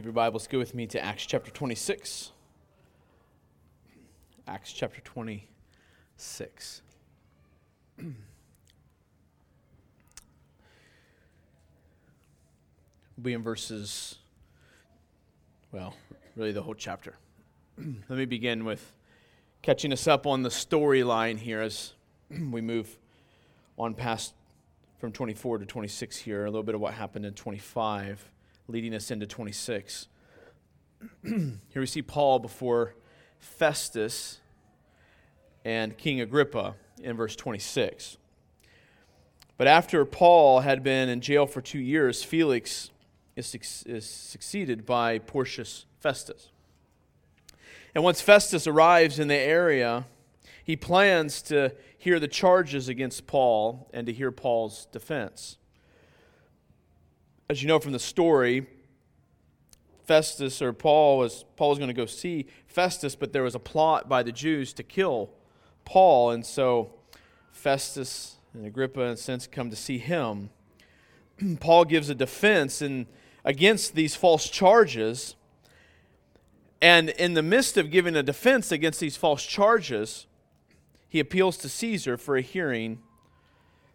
If your Bibles go with me to Acts chapter 26. Acts chapter 26. we'll be in verses, well, really the whole chapter. Let me begin with catching us up on the storyline here as we move on past from 24 to 26 here, a little bit of what happened in 25 leading us into 26. Here we see Paul before Festus and King Agrippa in verse 26. But after Paul had been in jail for two years, Felix is, is succeeded by Porcius Festus. And once Festus arrives in the area, he plans to hear the charges against Paul and to hear Paul's defense. As you know from the story, Festus or Paul was Paul was going to go see Festus, but there was a plot by the Jews to kill Paul, and so Festus and Agrippa, in a sense, come to see him. Paul gives a defense in, against these false charges. And in the midst of giving a defense against these false charges, he appeals to Caesar for a hearing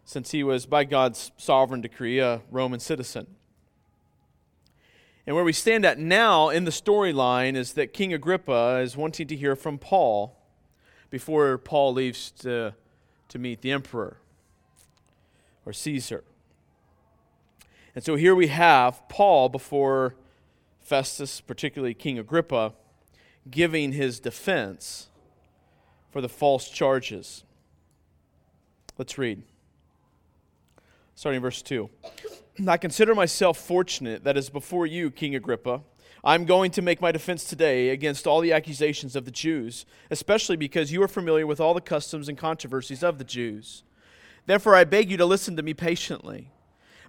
since he was, by God's sovereign decree, a Roman citizen. And where we stand at now in the storyline is that King Agrippa is wanting to hear from Paul before Paul leaves to, to meet the emperor or Caesar. And so here we have Paul before Festus, particularly King Agrippa, giving his defense for the false charges. Let's read. Starting verse 2. I consider myself fortunate that as before you, King Agrippa, I'm going to make my defense today against all the accusations of the Jews, especially because you are familiar with all the customs and controversies of the Jews. Therefore, I beg you to listen to me patiently.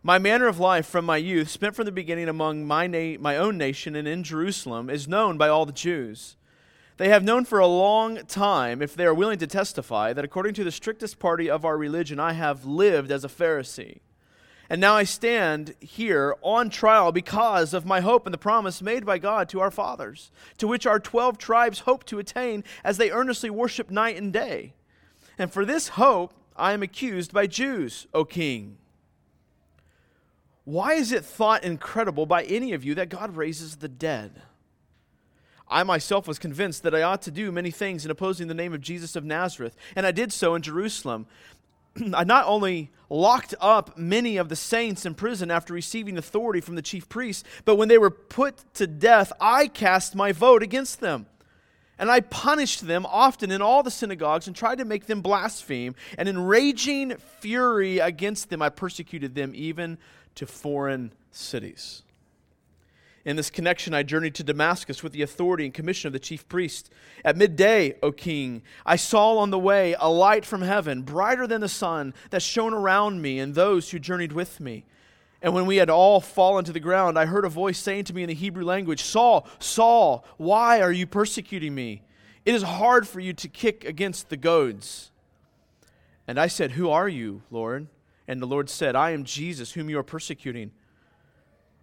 My manner of life from my youth, spent from the beginning among my, na- my own nation and in Jerusalem, is known by all the Jews. They have known for a long time, if they are willing to testify, that according to the strictest party of our religion, I have lived as a Pharisee and now I stand here on trial because of my hope and the promise made by God to our fathers, to which our 12 tribes hope to attain as they earnestly worship night and day. And for this hope I am accused by Jews, O king. Why is it thought incredible by any of you that God raises the dead? I myself was convinced that I ought to do many things in opposing the name of Jesus of Nazareth, and I did so in Jerusalem. I not only locked up many of the saints in prison after receiving authority from the chief priests, but when they were put to death, I cast my vote against them. And I punished them often in all the synagogues and tried to make them blaspheme. And in raging fury against them, I persecuted them even to foreign cities. In this connection, I journeyed to Damascus with the authority and commission of the chief priest. At midday, O king, I saw on the way a light from heaven, brighter than the sun, that shone around me and those who journeyed with me. And when we had all fallen to the ground, I heard a voice saying to me in the Hebrew language, Saul, Saul, why are you persecuting me? It is hard for you to kick against the goads. And I said, Who are you, Lord? And the Lord said, I am Jesus, whom you are persecuting.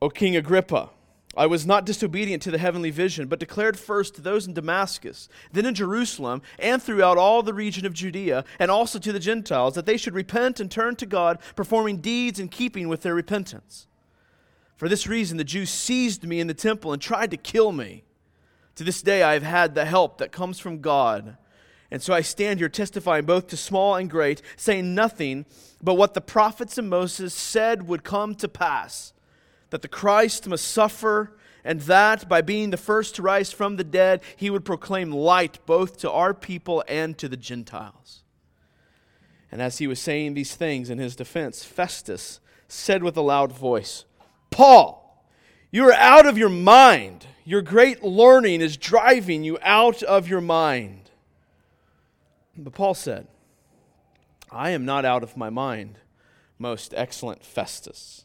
O King Agrippa, I was not disobedient to the heavenly vision, but declared first to those in Damascus, then in Jerusalem, and throughout all the region of Judea, and also to the Gentiles, that they should repent and turn to God, performing deeds in keeping with their repentance. For this reason, the Jews seized me in the temple and tried to kill me. To this day, I have had the help that comes from God. And so I stand here testifying both to small and great, saying nothing but what the prophets and Moses said would come to pass that the Christ must suffer, and that by being the first to rise from the dead, he would proclaim light both to our people and to the Gentiles. And as he was saying these things in his defense, Festus said with a loud voice, Paul, you are out of your mind. Your great learning is driving you out of your mind. But Paul said, I am not out of my mind, most excellent Festus,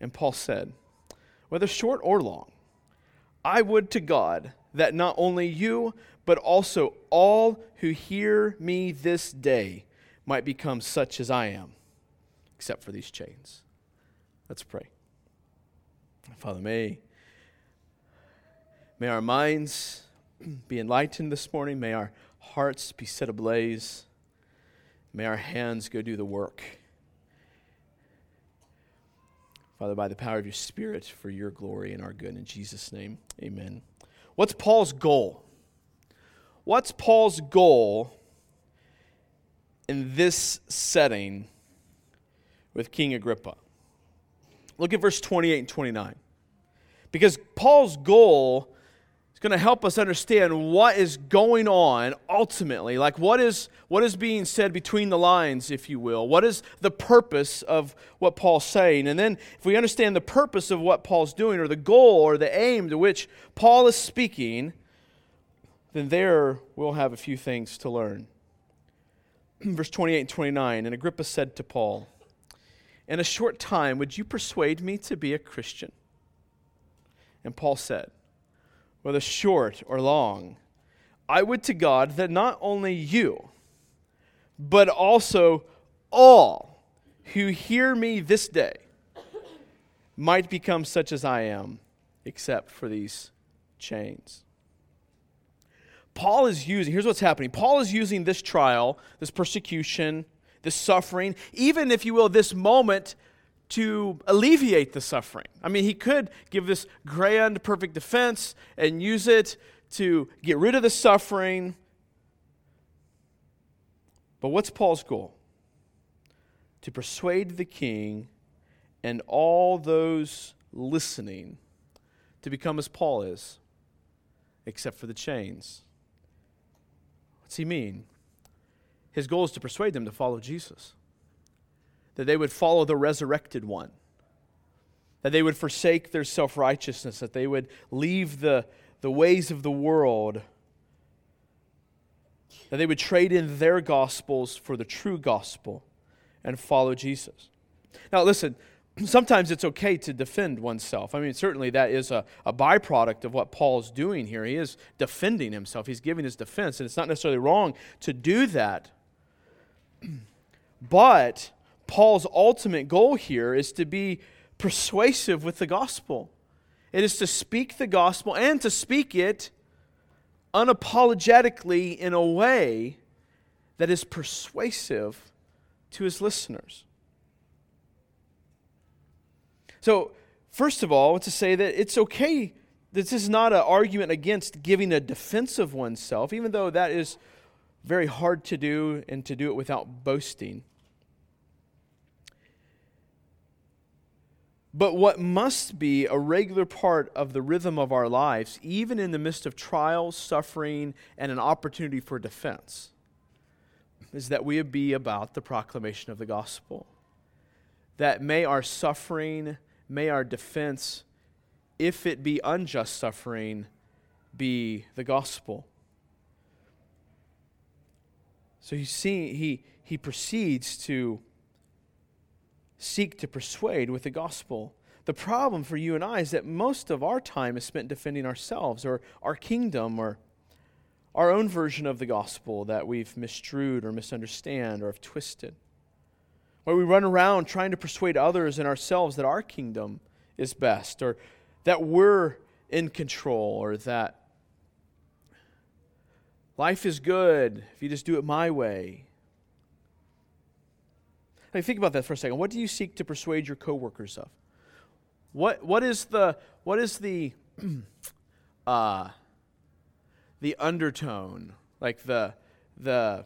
And Paul said, Whether short or long, I would to God that not only you, but also all who hear me this day might become such as I am, except for these chains. Let's pray. Father, may, may our minds be enlightened this morning. May our hearts be set ablaze. May our hands go do the work. Father, by the power of your Spirit, for your glory and our good. In Jesus' name, amen. What's Paul's goal? What's Paul's goal in this setting with King Agrippa? Look at verse 28 and 29. Because Paul's goal is going to help us understand what is going on ultimately. Like what is what is being said between the lines, if you will. What is the purpose of what Paul's saying? And then if we understand the purpose of what Paul's doing or the goal or the aim to which Paul is speaking, then there we'll have a few things to learn. Verse 28 and 29 And Agrippa said to Paul, In a short time, would you persuade me to be a Christian? And Paul said, Whether short or long, I would to God that not only you, but also all who hear me this day might become such as I am, except for these chains. Paul is using, here's what's happening Paul is using this trial, this persecution, this suffering, even if you will, this moment to alleviate the suffering. I mean, he could give this grand, perfect defense and use it to get rid of the suffering. But what's Paul's goal? To persuade the king and all those listening to become as Paul is, except for the chains. What's he mean? His goal is to persuade them to follow Jesus that they would follow the resurrected one, that they would forsake their self righteousness, that they would leave the, the ways of the world, that they would trade in their gospels for the true gospel and follow Jesus. Now, listen, sometimes it's okay to defend oneself. I mean, certainly that is a, a byproduct of what Paul's doing here. He is defending himself, he's giving his defense, and it's not necessarily wrong to do that. But Paul's ultimate goal here is to be persuasive with the gospel. It is to speak the gospel and to speak it unapologetically in a way that is persuasive to his listeners. So, first of all, to say that it's okay, this is not an argument against giving a defense of oneself, even though that is very hard to do and to do it without boasting. But what must be a regular part of the rhythm of our lives, even in the midst of trials, suffering, and an opportunity for defense, is that we be about the proclamation of the gospel. That may our suffering, may our defense, if it be unjust suffering, be the gospel. So you see, he, he proceeds to seek to persuade with the gospel. The problem for you and I is that most of our time is spent defending ourselves or our kingdom or our own version of the gospel that we've misstrued or misunderstand or have twisted. Where we run around trying to persuade others and ourselves that our kingdom is best or that we're in control or that life is good if you just do it my way. Think about that for a second. What do you seek to persuade your coworkers of? What, what is the, what is the uh, the undertone, like the the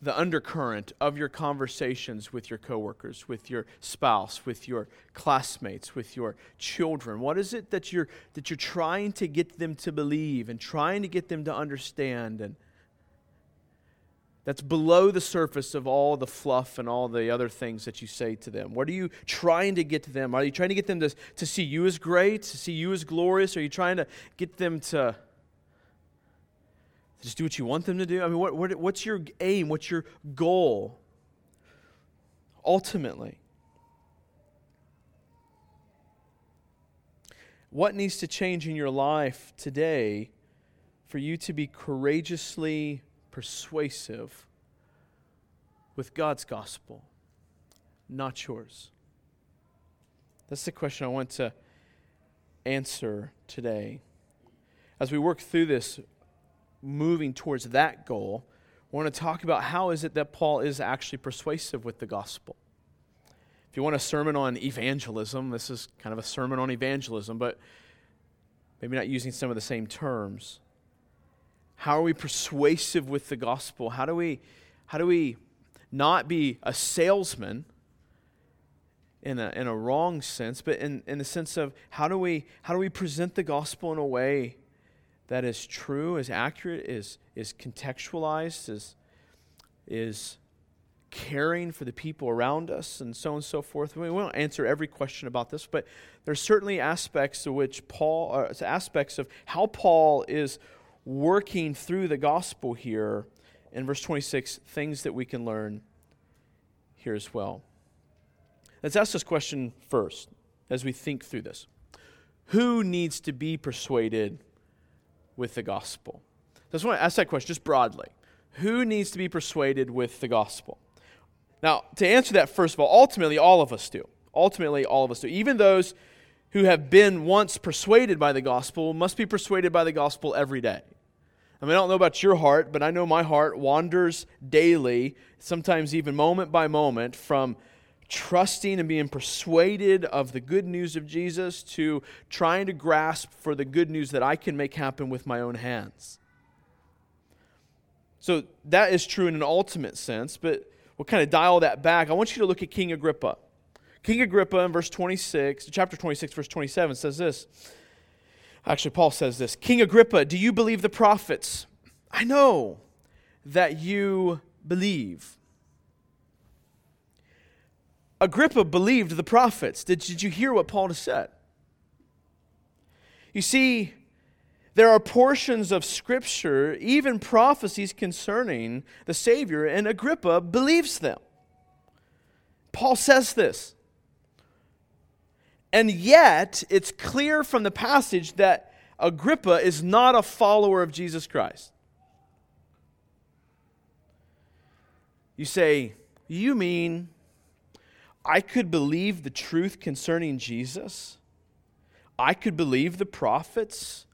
the undercurrent of your conversations with your coworkers, with your spouse, with your classmates, with your children? What is it that you're that you're trying to get them to believe and trying to get them to understand and that's below the surface of all the fluff and all the other things that you say to them? What are you trying to get to them? Are you trying to get them to, to see you as great, to see you as glorious? Are you trying to get them to just do what you want them to do? I mean, what, what, what's your aim? What's your goal? Ultimately, what needs to change in your life today for you to be courageously persuasive with God's gospel, not yours? That's the question I want to answer today. As we work through this, moving towards that goal, I want to talk about how is it that Paul is actually persuasive with the gospel. If you want a sermon on evangelism, this is kind of a sermon on evangelism, but maybe not using some of the same terms. How are we persuasive with the gospel? How do we, how do we not be a salesman in a, in a wrong sense, but in, in the sense of how do, we, how do we present the gospel in a way that is true, is accurate, is, is contextualized, is, is caring for the people around us, and so on and so forth. We won't answer every question about this, but there's certainly aspects to which Paul, uh, aspects of how Paul is working through the gospel here in verse 26, things that we can learn here as well. Let's ask this question first as we think through this. Who needs to be persuaded with the gospel? So I just want to ask that question just broadly. Who needs to be persuaded with the gospel? Now, to answer that, first of all, ultimately, all of us do. Ultimately, all of us do. Even those who have been once persuaded by the gospel must be persuaded by the gospel every day. I mean, I don't know about your heart, but I know my heart wanders daily, sometimes even moment by moment, from trusting and being persuaded of the good news of Jesus to trying to grasp for the good news that I can make happen with my own hands. So that is true in an ultimate sense, but we'll kind of dial that back. I want you to look at King Agrippa. King Agrippa in verse 26, chapter 26, verse 27 says this. Actually, Paul says this King Agrippa, do you believe the prophets? I know that you believe. Agrippa believed the prophets. Did, did you hear what Paul has said? You see, there are portions of Scripture, even prophecies concerning the Savior, and Agrippa believes them. Paul says this. And yet, it's clear from the passage that Agrippa is not a follower of Jesus Christ. You say, You mean I could believe the truth concerning Jesus. I could believe the prophets.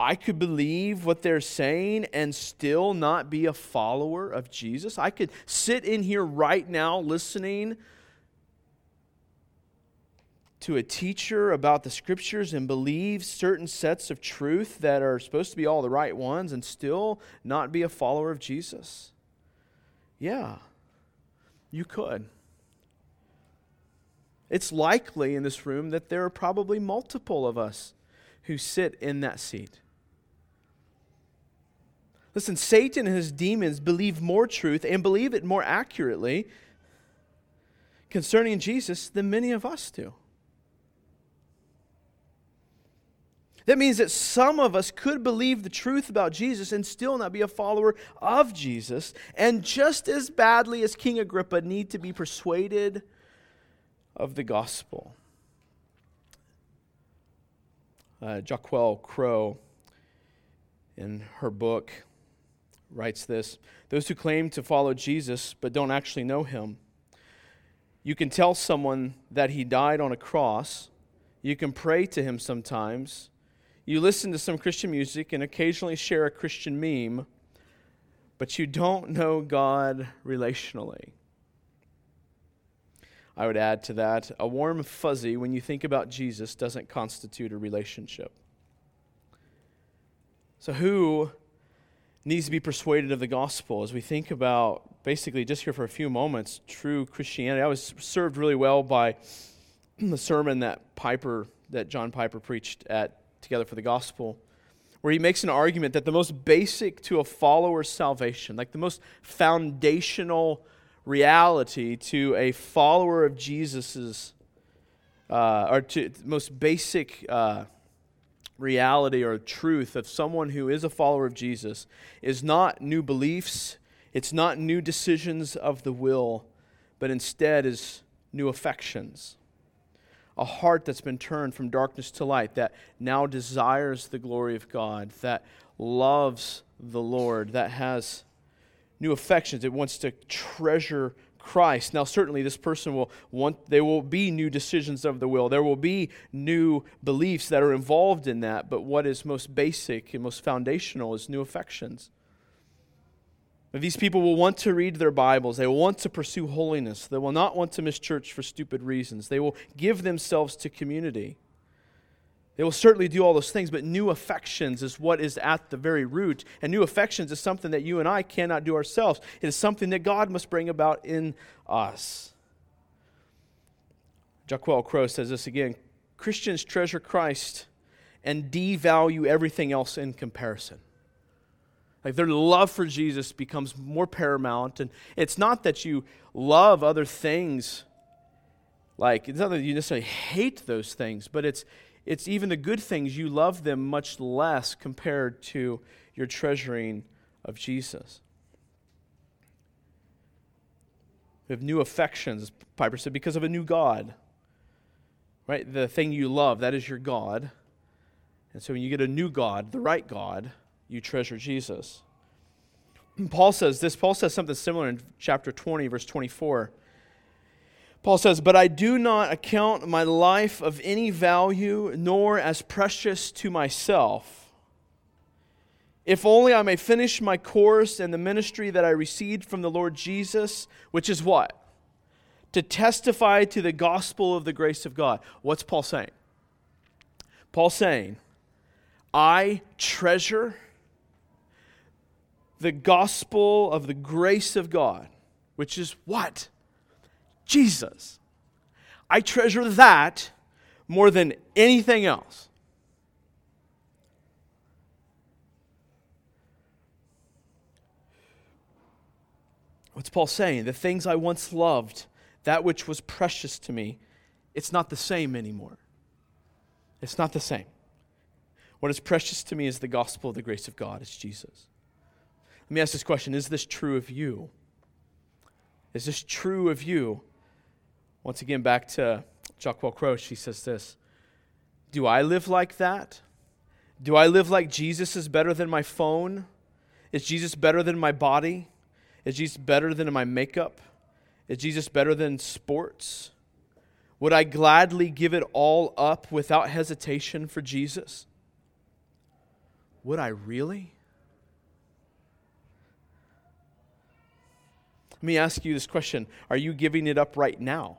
I could believe what they're saying and still not be a follower of Jesus. I could sit in here right now listening to a teacher about the scriptures and believe certain sets of truth that are supposed to be all the right ones and still not be a follower of Jesus. Yeah, you could. It's likely in this room that there are probably multiple of us who sit in that seat. Listen, Satan and his demons believe more truth and believe it more accurately concerning Jesus than many of us do. That means that some of us could believe the truth about Jesus and still not be a follower of Jesus, and just as badly as King Agrippa need to be persuaded of the gospel. Uh, Crowe, in her book, writes this Those who claim to follow Jesus but don't actually know him. You can tell someone that he died on a cross. You can pray to him sometimes. You listen to some Christian music and occasionally share a Christian meme, but you don't know God relationally. I would add to that. A warm fuzzy, when you think about Jesus, doesn't constitute a relationship. So, who needs to be persuaded of the gospel as we think about basically just here for a few moments true Christianity? I was served really well by the sermon that Piper, that John Piper preached at Together for the Gospel where he makes an argument that the most basic to a follower's salvation, like the most foundational reality to a follower of Jesus's, uh, or to most basic uh, reality or truth of someone who is a follower of Jesus, is not new beliefs, it's not new decisions of the will, but instead is new affections a heart that's been turned from darkness to light, that now desires the glory of God, that loves the Lord, that has new affections, it wants to treasure Christ. Now, certainly, this person will want, there will be new decisions of the will. There will be new beliefs that are involved in that, but what is most basic and most foundational is new affections. These people will want to read their Bibles. They will want to pursue holiness. They will not want to miss church for stupid reasons. They will give themselves to community. They will certainly do all those things, but new affections is what is at the very root. And new affections is something that you and I cannot do ourselves. It is something that God must bring about in us. Jaquelle Crowe says this again Christians treasure Christ and devalue everything else in comparison. Like their love for Jesus becomes more paramount. And it's not that you love other things, like, it's not that you necessarily hate those things, but it's, it's even the good things, you love them much less compared to your treasuring of Jesus. We have new affections, Piper said, because of a new God. Right? The thing you love, that is your God. And so when you get a new God, the right God, you treasure Jesus. Paul says this. Paul says something similar in chapter 20, verse 24. Paul says, But I do not account my life of any value, nor as precious to myself. If only I may finish my course and the ministry that I received from the Lord Jesus, which is what? To testify to the gospel of the grace of God. What's Paul saying? Paul saying, I treasure the gospel of the grace of God, which is what? Jesus. I treasure that more than anything else. What's Paul saying? The things I once loved, that which was precious to me, it's not the same anymore. It's not the same. What is precious to me is the gospel of the grace of God, it's Jesus. Let me ask this question Is this true of you? Is this true of you? Once again, back to Jaquelle Crowe, she says this Do I live like that? Do I live like Jesus is better than my phone? Is Jesus better than my body? Is Jesus better than my makeup? Is Jesus better than sports? Would I gladly give it all up without hesitation for Jesus? Would I really? Let me ask you this question Are you giving it up right now?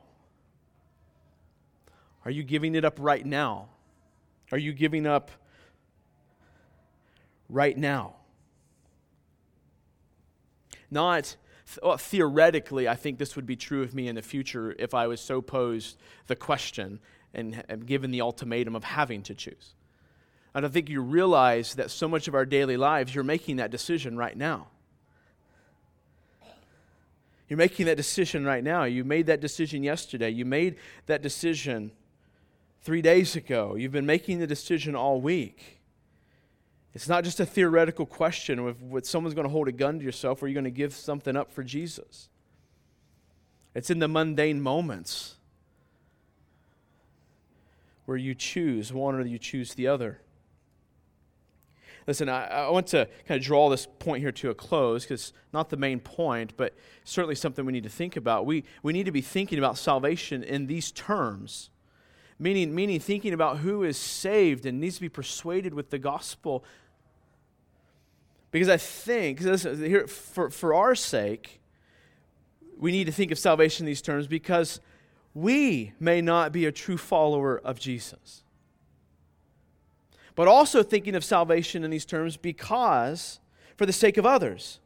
Are you giving it up right now? Are you giving up right now? Not well, uh, theoretically, I think this would be true of me in the future if I was so posed the question and, and given the ultimatum of having to choose. I don't think you realize that so much of our daily lives, you're making that decision right now. You're making that decision right now. You made that decision yesterday. You made that decision three days ago. You've been making the decision all week. It's not just a theoretical question of whether someone's going to hold a gun to yourself or you're going to give something up for Jesus. It's in the mundane moments where you choose one or you choose the other. Listen, I, I want to kind of draw this point here to a close because not the main point, but certainly something we need to think about. We, we need to be thinking about salvation in these terms, meaning, meaning thinking about who is saved and needs to be persuaded with the gospel. Because I think, listen, here, for, for our sake, we need to think of salvation in these terms because we may not be a true follower of Jesus. But also thinking of salvation in these terms because, for the sake of others.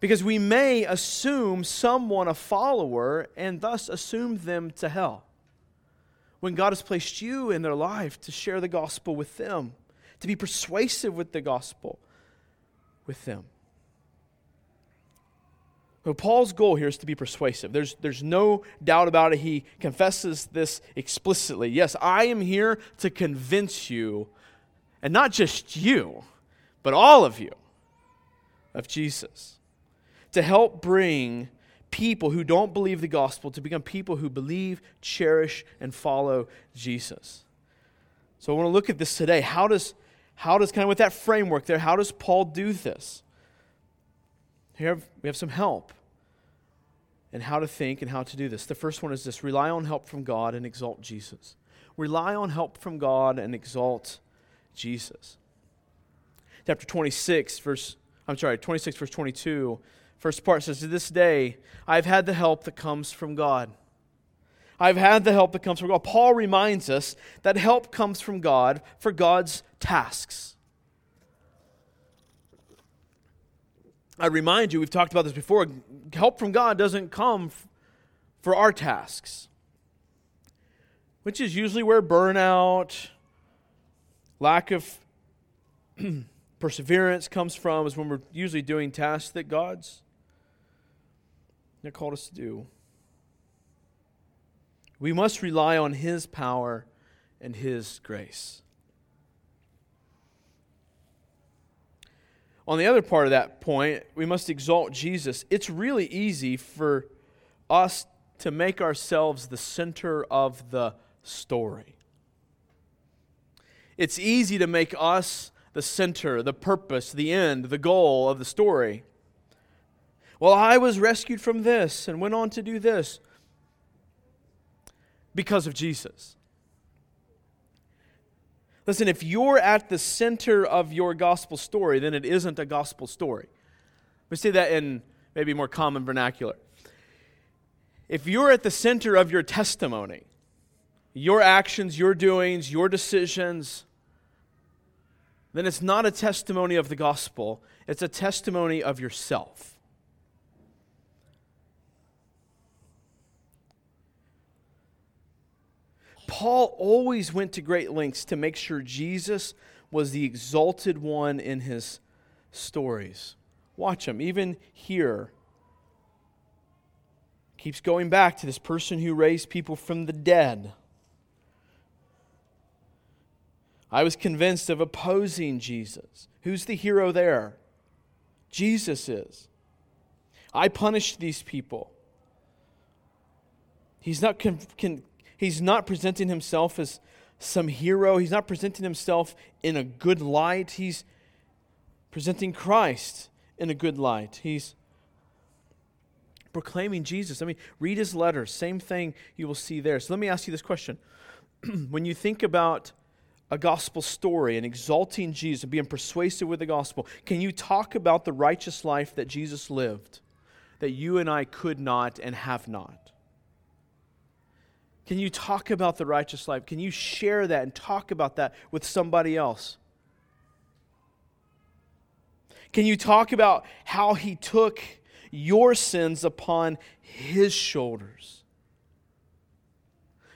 Because we may assume someone a follower and thus assume them to hell. When God has placed you in their life to share the gospel with them, to be persuasive with the gospel with them. So Paul's goal here is to be persuasive. There's, there's no doubt about it. He confesses this explicitly. Yes, I am here to convince you, and not just you, but all of you, of Jesus. To help bring people who don't believe the gospel to become people who believe, cherish, and follow Jesus. So I want to look at this today. How does, how does kind of with that framework there, how does Paul do this? Here we have some help and how to think and how to do this. The first one is this rely on help from God and exalt Jesus. Rely on help from God and exalt Jesus. Chapter 26, verse, I'm sorry, 26, verse 22, first part says, To this day, I've had the help that comes from God. I've had the help that comes from God. Paul reminds us that help comes from God for God's tasks. I remind you, we've talked about this before, help from God doesn't come f- for our tasks, which is usually where burnout, lack of perseverance comes from, is when we're usually doing tasks that God's called us to do. We must rely on His power and His grace. On the other part of that point, we must exalt Jesus. It's really easy for us to make ourselves the center of the story. It's easy to make us the center, the purpose, the end, the goal of the story. Well, I was rescued from this and went on to do this because of Jesus. Listen, if you're at the center of your gospel story, then it isn't a gospel story. We say that in maybe more common vernacular. If you're at the center of your testimony, your actions, your doings, your decisions, then it's not a testimony of the gospel, it's a testimony of yourself. Paul always went to great lengths to make sure Jesus was the exalted one in his stories. Watch him, even here. Keeps going back to this person who raised people from the dead. I was convinced of opposing Jesus. Who's the hero there? Jesus is. I punished these people. He's not con- con- He's not presenting himself as some hero. He's not presenting himself in a good light. He's presenting Christ in a good light. He's proclaiming Jesus. I mean, read his letters. Same thing you will see there. So let me ask you this question. when you think about a gospel story and exalting Jesus and being persuasive with the gospel, can you talk about the righteous life that Jesus lived that you and I could not and have not? Can you talk about the righteous life? Can you share that and talk about that with somebody else? Can you talk about how he took your sins upon his shoulders?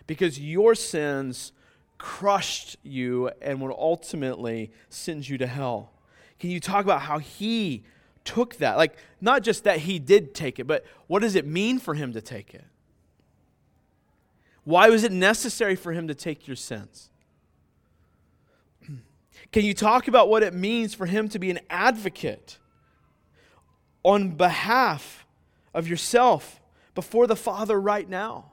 Because your sins crushed you and will ultimately send you to hell. Can you talk about how he took that? Like, not just that he did take it, but what does it mean for him to take it? Why was it necessary for him to take your sins? Can you talk about what it means for him to be an advocate on behalf of yourself before the Father right now?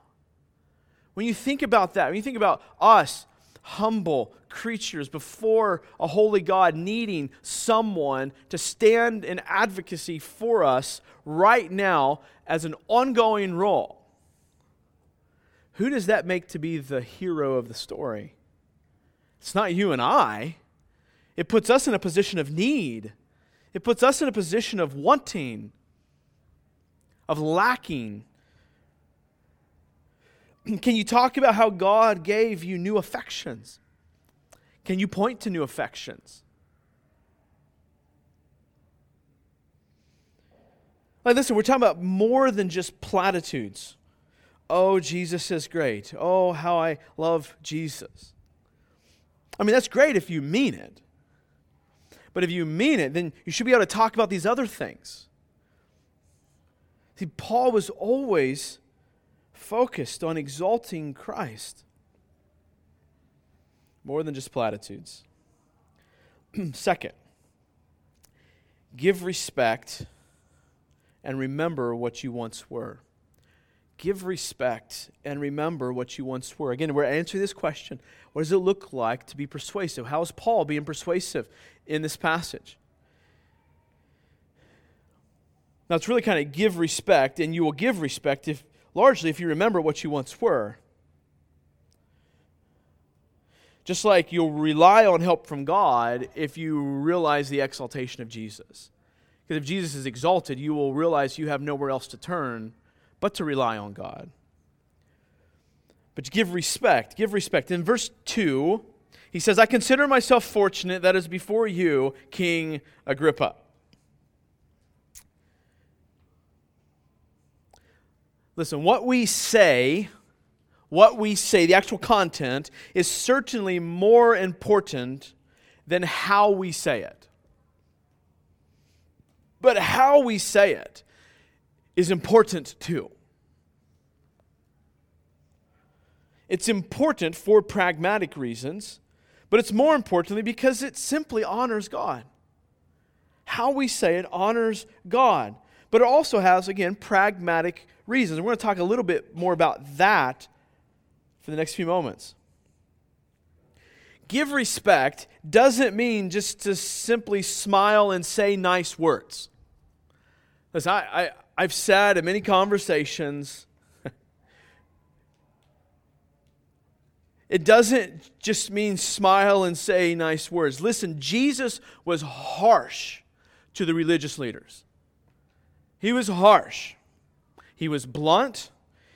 When you think about that, when you think about us, humble creatures before a holy God, needing someone to stand in advocacy for us right now as an ongoing role, who does that make to be the hero of the story? It's not you and I. It puts us in a position of need. It puts us in a position of wanting, of lacking, Can you talk about how God gave you new affections? Can you point to new affections? Like, listen, we're talking about more than just platitudes. Oh, Jesus is great. Oh, how I love Jesus. I mean, that's great if you mean it. But if you mean it, then you should be able to talk about these other things. See, Paul was always focused on exalting Christ more than just platitudes. Second, give respect and remember what you once were. Give respect and remember what you once were. Again, we're answering this question What does it look like to be persuasive? How is Paul being persuasive in this passage? Now, it's really kind of give respect, and you will give respect if largely if you remember what you once were. Just like you'll rely on help from God if you realize the exaltation of Jesus. Because if Jesus is exalted, you will realize you have nowhere else to turn but to rely on God. But give respect, give respect. In verse 2, he says, I consider myself fortunate that is before you, King Agrippa. Listen, what we say, what we say, the actual content, is certainly more important than how we say it. But how we say it is important too. It's important for pragmatic reasons, but it's more importantly because it simply honors God. How we say it honors God. But it also has, again, pragmatic reasons. We're going to talk a little bit more about that for the next few moments. Give respect doesn't mean just to simply smile and say nice words. Listen, I, I, I've said in many conversations, it doesn't just mean smile and say nice words. Listen, Jesus was harsh to the religious leaders. He was harsh. He was blunt.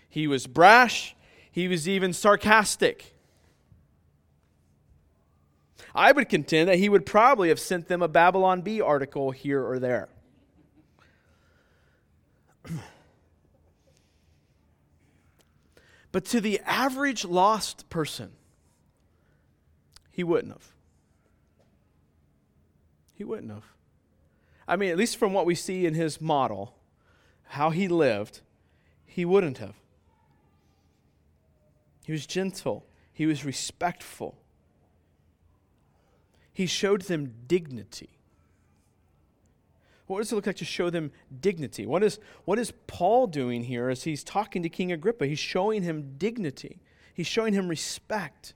He was brash. He was even sarcastic. I would contend that he would probably have sent them a Babylon Bee article here or there. but to the average lost person, he wouldn't have. He wouldn't have. I mean, at least from what we see in his model, how he lived, he wouldn't have. He was gentle, he was respectful, he showed them dignity. What does it look like to show them dignity? What is, what is Paul doing here as he's talking to King Agrippa? He's showing him dignity, he's showing him respect.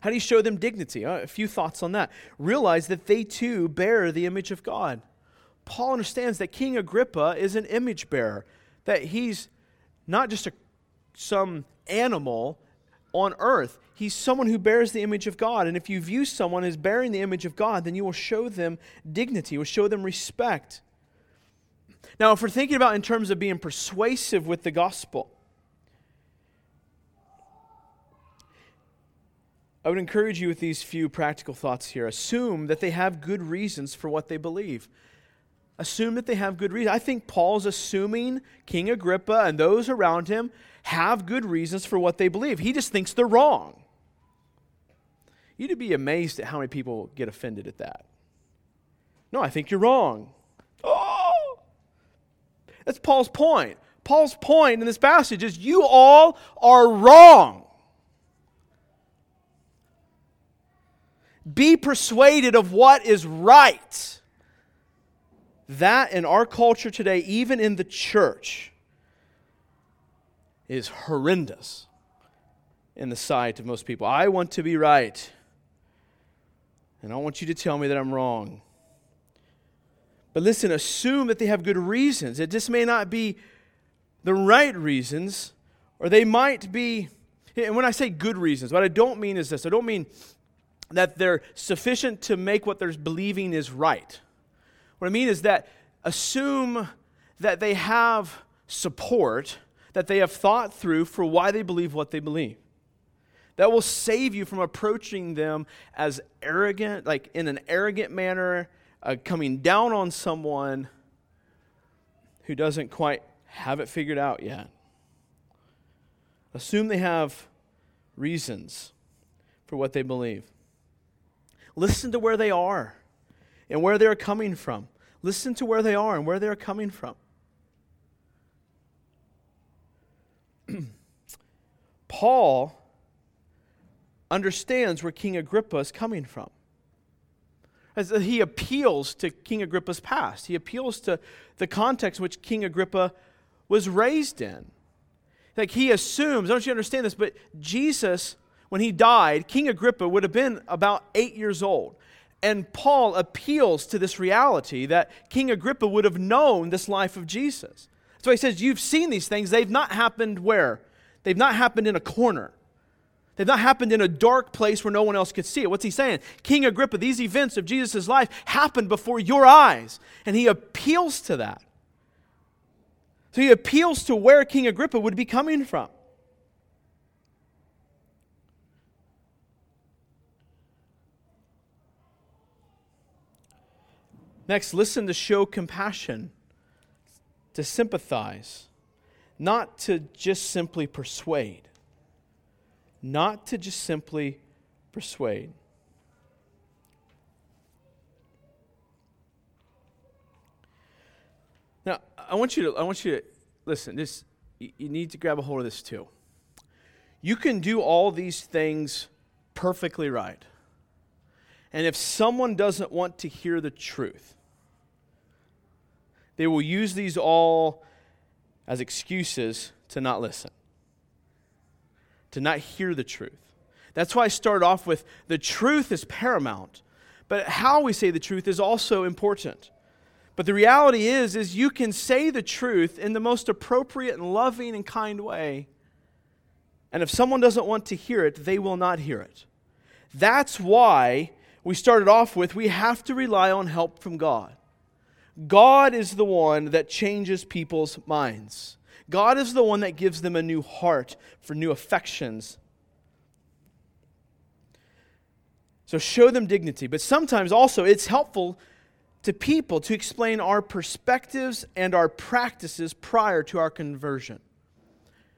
How do you show them dignity? Uh, a few thoughts on that. Realize that they too bear the image of God. Paul understands that King Agrippa is an image bearer, that he's not just a, some animal on earth. He's someone who bears the image of God. And if you view someone as bearing the image of God, then you will show them dignity, you will show them respect. Now, if we're thinking about in terms of being persuasive with the gospel, I would encourage you with these few practical thoughts here. Assume that they have good reasons for what they believe. Assume that they have good reasons. I think Paul's assuming King Agrippa and those around him have good reasons for what they believe. He just thinks they're wrong. You'd be amazed at how many people get offended at that. No, I think you're wrong. Oh! That's Paul's point. Paul's point in this passage is you all are wrong. Be persuaded of what is right. That in our culture today, even in the church, is horrendous in the sight of most people. I want to be right, and I want you to tell me that I'm wrong. But listen, assume that they have good reasons. It just may not be the right reasons, or they might be. And when I say good reasons, what I don't mean is this I don't mean that they're sufficient to make what they're believing is right. What I mean is that assume that they have support, that they have thought through for why they believe what they believe. That will save you from approaching them as arrogant, like in an arrogant manner, uh, coming down on someone who doesn't quite have it figured out yet. Assume they have reasons for what they believe. Listen to where they are and where they're coming from. Listen to where they are and where they're coming from. Paul understands where King Agrippa is coming from. As uh, he appeals to King Agrippa's past, he appeals to the context in which King Agrippa was raised in. Like he assumes, I don't you understand this, but Jesus, when he died, King Agrippa would have been about eight years old. And Paul appeals to this reality that King Agrippa would have known this life of Jesus. So he says, You've seen these things. They've not happened where? They've not happened in a corner. They've not happened in a dark place where no one else could see it. What's he saying? King Agrippa, these events of Jesus' life happened before your eyes. And he appeals to that. So he appeals to where King Agrippa would be coming from. Next, listen to show compassion, to sympathize, not to just simply persuade. Not to just simply persuade. Now, I want you to, I want you to listen, this, you need to grab a hold of this too. You can do all these things perfectly right. And if someone doesn't want to hear the truth, they will use these all as excuses to not listen, to not hear the truth. That's why I started off with the truth is paramount, but how we say the truth is also important. But the reality is is you can say the truth in the most appropriate and loving and kind way. And if someone doesn't want to hear it, they will not hear it. That's why we started off with we have to rely on help from God. God is the one that changes people's minds. God is the one that gives them a new heart for new affections. So show them dignity. But sometimes also it's helpful to people to explain our perspectives and our practices prior to our conversion.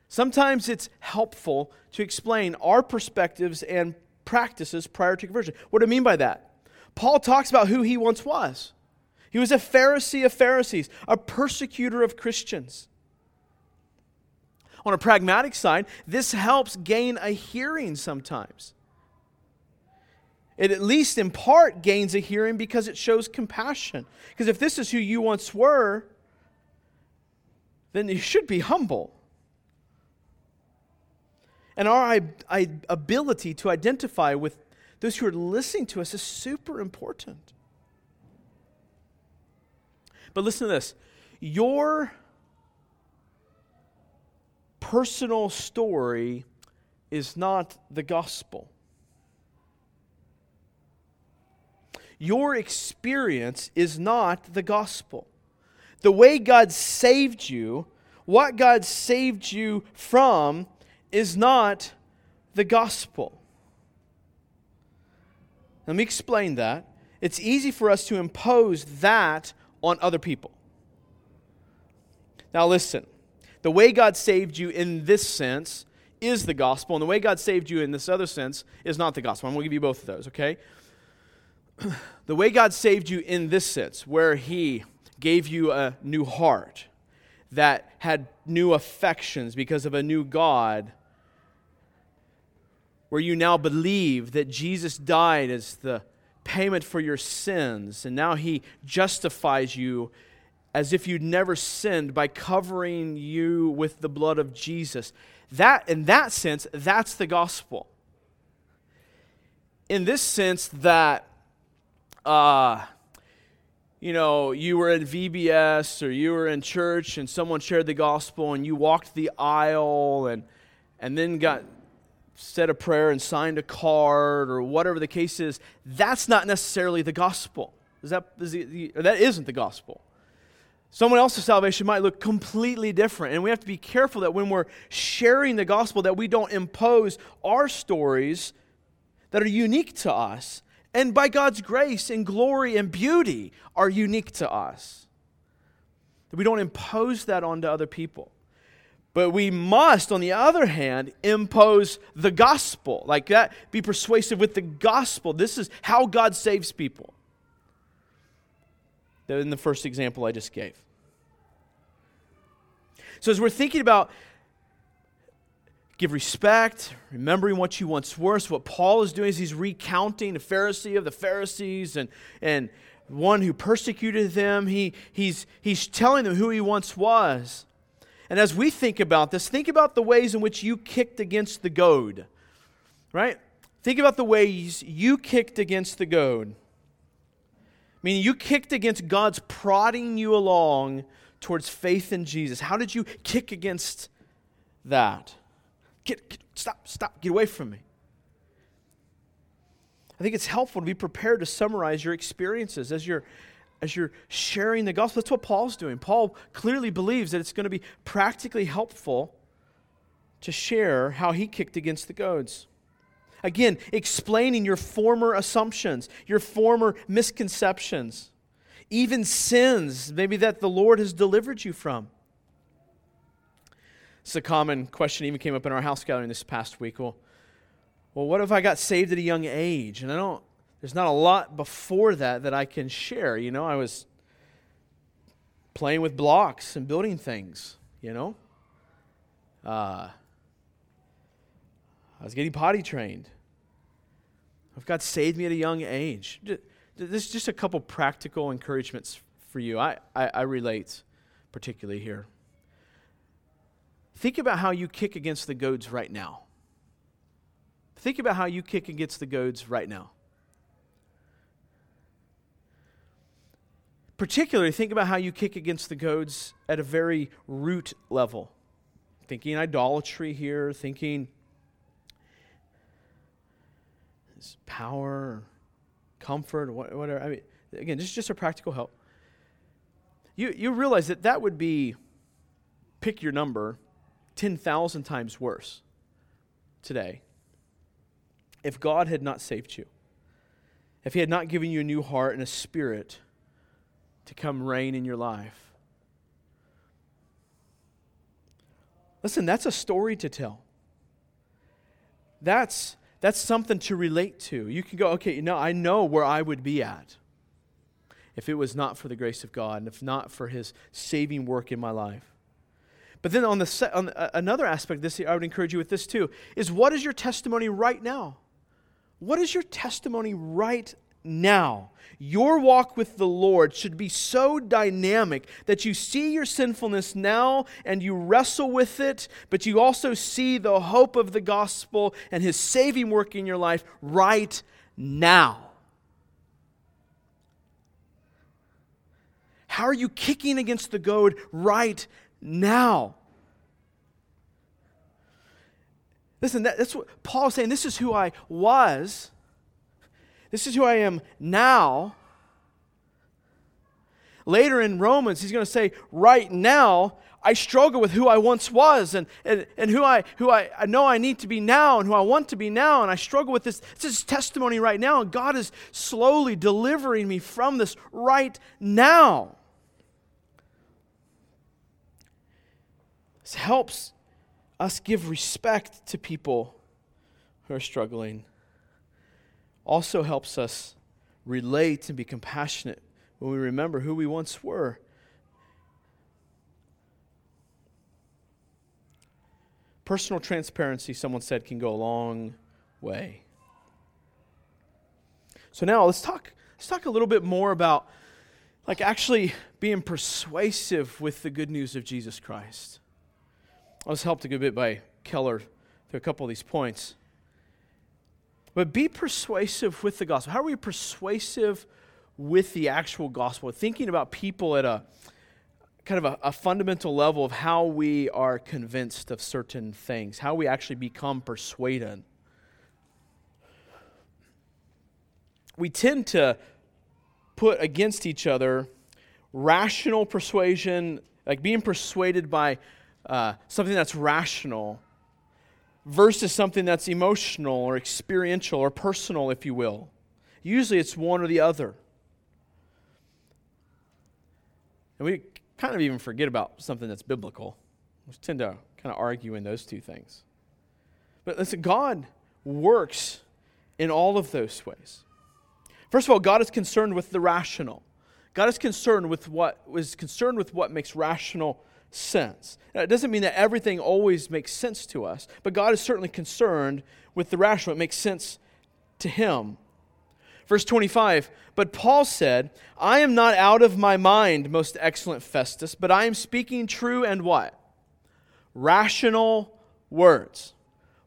Sometimes it's helpful to explain our perspectives and practices prior to conversion. What do I mean by that? Paul talks about who he once was. He was a Pharisee of Pharisees, a persecutor of Christians. On a pragmatic side, this helps gain a hearing sometimes. It at least in part gains a hearing because it shows compassion. Because if this is who you once were, then you should be humble. And our ability to identify with those who are listening to us is super important. But listen to this your personal story is not the gospel. Your experience is not the gospel. The way God saved you, what God saved you from, is not the gospel. Let me explain that. It's easy for us to impose that on other people. Now, listen the way God saved you in this sense is the gospel, and the way God saved you in this other sense is not the gospel. I'm going to give you both of those, okay? the way God saved you in this sense, where He gave you a new heart that had new affections because of a new God, where you now believe that Jesus died as the payment for your sins, and now He justifies you as if you'd never sinned by covering you with the blood of Jesus. That, in that sense, that's the gospel. In this sense, that, uh, you know, you were in VBS or you were in church and someone shared the gospel and you walked the aisle and, and then got said a prayer and signed a card or whatever the case is, that's not necessarily the gospel. Is that, is the, that isn't the gospel. Someone else's salvation might look completely different. And we have to be careful that when we're sharing the gospel that we don't impose our stories that are unique to us and by God's grace and glory and beauty are unique to us. That we don't impose that onto other people. But we must, on the other hand, impose the gospel. Like that, be persuasive with the gospel. This is how God saves people. In the first example I just gave. So, as we're thinking about give respect, remembering what you once were. So what Paul is doing is he's recounting the Pharisee of the Pharisees and, and one who persecuted them. He, he's, he's telling them who he once was. And as we think about this, think about the ways in which you kicked against the goad, right? Think about the ways you kicked against the goad. Meaning you kicked against God's prodding you along towards faith in Jesus. How did you kick against that? Get, get, stop, stop, get away from me. I think it's helpful to be prepared to summarize your experiences as you're as you're sharing the gospel. That's what Paul's doing. Paul clearly believes that it's going to be practically helpful to share how he kicked against the goads. Again, explaining your former assumptions, your former misconceptions, even sins maybe that the Lord has delivered you from. It's a common question even came up in our house gathering this past week. Well, well, what if I got saved at a young age? And I don't, there's not a lot before that that I can share. You know, I was playing with blocks and building things, you know. Uh, I was getting potty trained. If God saved me at a young age. This is just a couple practical encouragements for you. I, I, I relate particularly here. Think about how you kick against the goads right now. Think about how you kick against the goads right now. Particularly, think about how you kick against the goads at a very root level. Thinking idolatry here, thinking power, comfort, whatever. I mean, again, this is just a practical help. You, you realize that that would be, pick your number, 10,000 times worse today if God had not saved you, if He had not given you a new heart and a spirit to come reign in your life. Listen, that's a story to tell. That's, that's something to relate to. You can go, okay, you know, I know where I would be at if it was not for the grace of God and if not for His saving work in my life. But then on, the se- on uh, another aspect of this, I would encourage you with this too, is what is your testimony right now? What is your testimony right now? Your walk with the Lord should be so dynamic that you see your sinfulness now and you wrestle with it, but you also see the hope of the gospel and his saving work in your life right now. How are you kicking against the goad right now. Listen, that, that's what Paul is saying. This is who I was. This is who I am now. Later in Romans, he's going to say, right now, I struggle with who I once was and, and, and who, I, who I, I know I need to be now and who I want to be now. And I struggle with this. This is testimony right now. And God is slowly delivering me from this right now. This helps us give respect to people who are struggling. Also helps us relate and be compassionate when we remember who we once were. Personal transparency, someone said, can go a long way. So now let's talk, let's talk a little bit more about like actually being persuasive with the good news of Jesus Christ. I was helped a good bit by Keller through a couple of these points. But be persuasive with the gospel. How are we persuasive with the actual gospel? Thinking about people at a kind of a, a, fundamental level of how we are convinced of certain things, how we actually become persuaded. We tend to put against each other rational persuasion, like being persuaded by uh, something that's rational, versus something that's emotional or experiential or personal, if you will. Usually it's one or the other. And we kind of even forget about something that's biblical. We tend to kind of argue in those two things. But listen, God works in all of those ways. First of all, God is concerned with the rational. God is concerned with what is concerned with what makes rational sense. Now, it doesn't mean that everything always makes sense to us, but God is certainly concerned with the rational. It makes sense to him. Verse 25, but Paul said, I am not out of my mind, most excellent Festus, but I am speaking true and what? Rational words.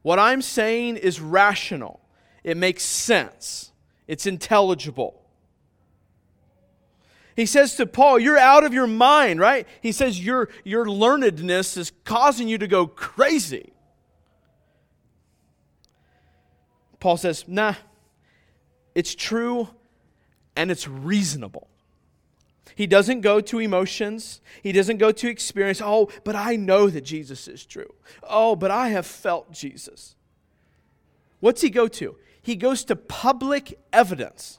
What I'm saying is rational. It makes sense. It's intelligible. He says to Paul, You're out of your mind, right? He says, Your, your learnedness is causing you to go crazy. Paul says, Nah, it's true and it's reasonable. He doesn't go to emotions. He doesn't go to experience. Oh, but I know that Jesus is true. Oh, but I have felt Jesus. What's he go to? He goes to public evidence.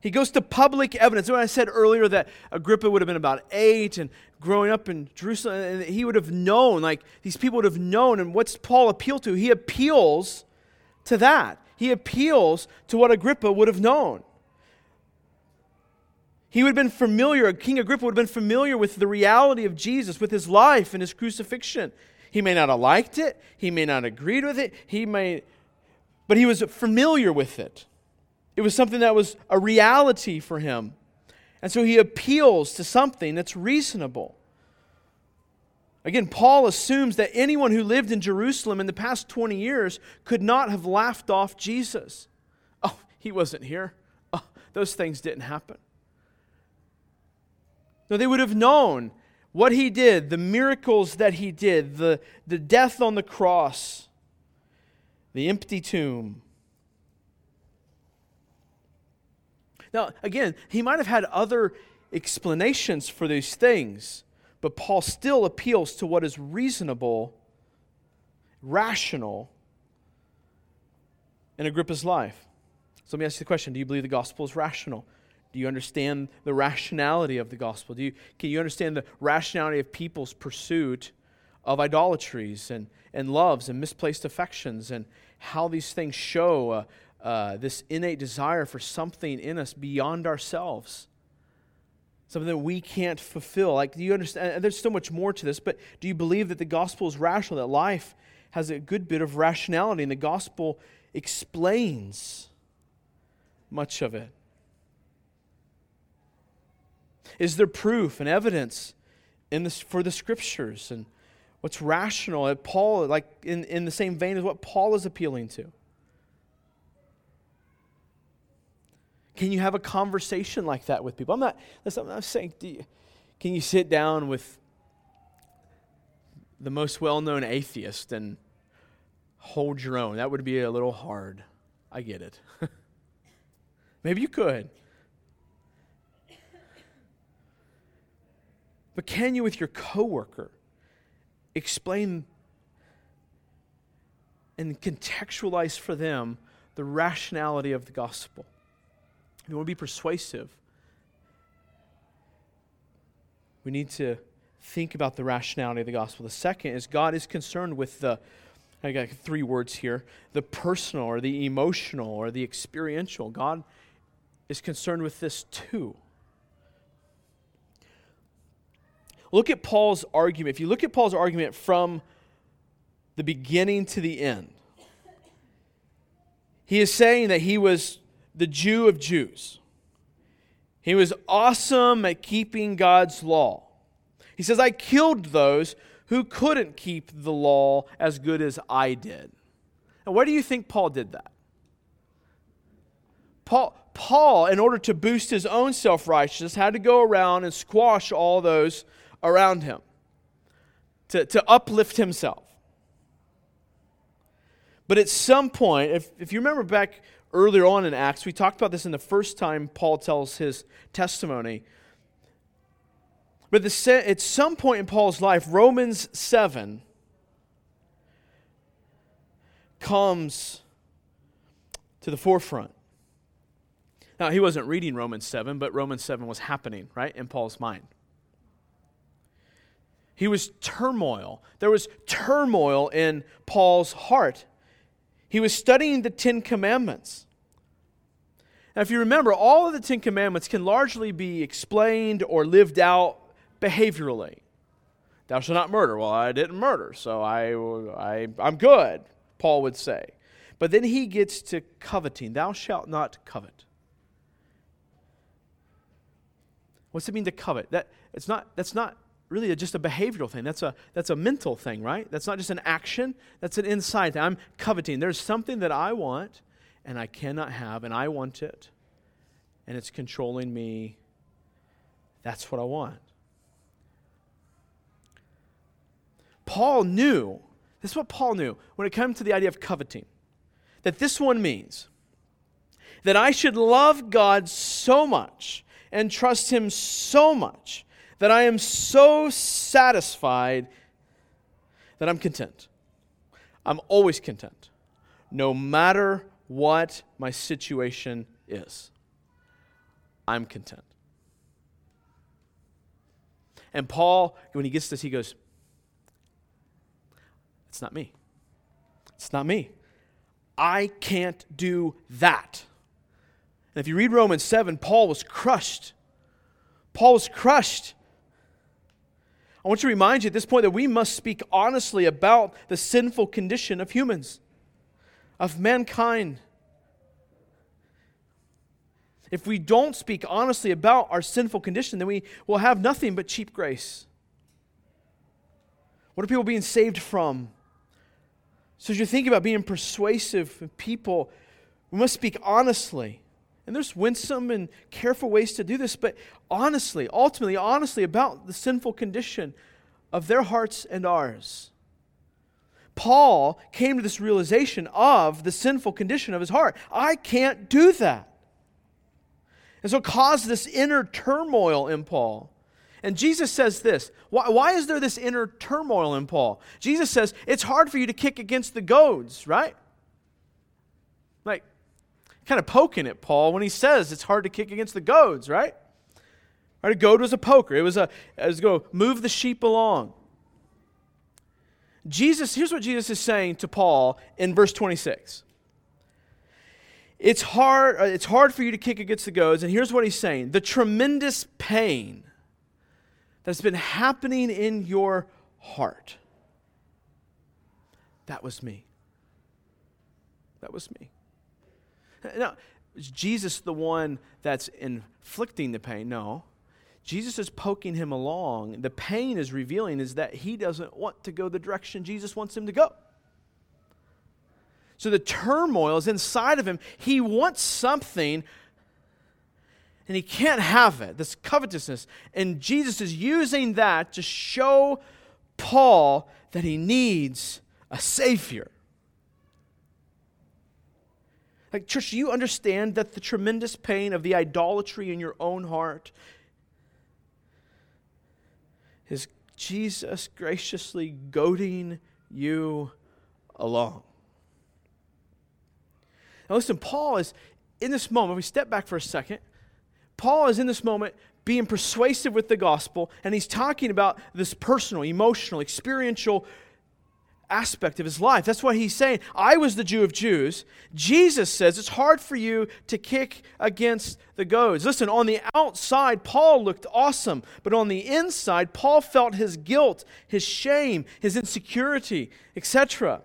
He goes to public evidence. When I said earlier that Agrippa would have been about eight and growing up in Jerusalem, and he would have known, like these people would have known. And what's Paul appeal to? He appeals to that. He appeals to what Agrippa would have known. He would have been familiar, King Agrippa would have been familiar with the reality of Jesus, with his life and his crucifixion. He may not have liked it, he may not have agreed with it, he may, but he was familiar with it. It was something that was a reality for him. And so he appeals to something that's reasonable. Again, Paul assumes that anyone who lived in Jerusalem in the past 20 years could not have laughed off Jesus. Oh, he wasn't here. Oh, those things didn't happen. No, they would have known what he did, the miracles that he did, the, the death on the cross, the empty tomb. Now, again, he might have had other explanations for these things, but Paul still appeals to what is reasonable, rational in Agrippa's life. So let me ask you the question Do you believe the gospel is rational? Do you understand the rationality of the gospel? Do you, can you understand the rationality of people's pursuit of idolatries and, and loves and misplaced affections and how these things show uh, uh, this innate desire for something in us beyond ourselves? Something that we can't fulfill. Like, do you understand? There's so much more to this, but do you believe that the gospel is rational, that life has a good bit of rationality, and the gospel explains much of it? Is there proof and evidence in this, for the scriptures and what's rational? Paul, like in, in the same vein as what Paul is appealing to. Can you have a conversation like that with people? I'm not, I'm not saying, you, can you sit down with the most well known atheist and hold your own? That would be a little hard. I get it. Maybe you could. But can you, with your coworker, explain and contextualize for them the rationality of the gospel? You want to be persuasive, we need to think about the rationality of the gospel. The second is God is concerned with the, I got three words here the personal or the emotional or the experiential. God is concerned with this too. Look at Paul's argument. If you look at Paul's argument from the beginning to the end, he is saying that he was the Jew of Jews. He was awesome at keeping God's law. He says, I killed those who couldn't keep the law as good as I did. And why do you think Paul did that? Paul, Paul, in order to boost his own self righteousness, had to go around and squash all those around him to, to uplift himself. But at some point, if, if you remember back earlier on in Acts. We talked about this in the first time Paul tells his testimony. But the, at some point in Paul's life, Romans 7 comes to the forefront. Now, he wasn't reading Romans 7, but Romans 7 was happening, right, in Paul's mind. He was turmoil. There was turmoil in Paul's heart. He was studying the Ten Commandments. Now, if you remember, all of the Ten Commandments can largely be explained or lived out behaviorally. Thou shalt not murder. Well, I didn't murder, so I, I, I'm good, Paul would say. But then he gets to coveting. Thou shalt not covet. What's it mean to covet? That, it's not, that's not really just a behavioral thing. That's a, that's a mental thing, right? That's not just an action, that's an insight. I'm coveting. There's something that I want and I cannot have, and I want it, and it's controlling me. That's what I want. Paul knew, this is what Paul knew when it comes to the idea of coveting, that this one means that I should love God so much and trust Him so much that I am so satisfied that I'm content. I'm always content, no matter what my situation is. I'm content. And Paul, when he gets this, he goes, It's not me. It's not me. I can't do that. And if you read Romans 7, Paul was crushed. Paul was crushed. I want to remind you at this point that we must speak honestly about the sinful condition of humans, of mankind. If we don't speak honestly about our sinful condition, then we will have nothing but cheap grace. What are people being saved from? So, as you think about being persuasive with people, we must speak honestly. And there's winsome and careful ways to do this, but honestly, ultimately, honestly about the sinful condition of their hearts and ours. Paul came to this realization of the sinful condition of his heart. I can't do that. And so it caused this inner turmoil in Paul. And Jesus says this why, why, is there this inner turmoil in Paul? Jesus says it's hard for you to kick against the goads, right? Kind of poking at Paul when he says it's hard to kick against the goads, right? Right, a goad was a poker. It was a it was go move the sheep along. Jesus, here's what Jesus is saying to Paul in verse 26 it's hard, uh, it's hard for you to kick against the goads. And here's what he's saying the tremendous pain that's been happening in your heart. That was me. That was me. Now, is Jesus the one that's inflicting the pain? No. Jesus is poking him along. The pain is revealing is that he doesn't want to go the direction Jesus wants him to go. So the turmoil is inside of him. He wants something and he can't have it, this covetousness. And Jesus is using that to show Paul that he needs a Savior. Like, church, do you understand that the tremendous pain of the idolatry in your own heart is Jesus graciously goading you along? Now, listen, Paul is in this moment, we step back for a second. Paul is in this moment being persuasive with the gospel, and he's talking about this personal, emotional, experiential aspect of his life. That's what he's saying. I was the Jew of Jews. Jesus says it's hard for you to kick against the goads. Listen, on the outside, Paul looked awesome, but on the inside, Paul felt his guilt, his shame, his insecurity, etc.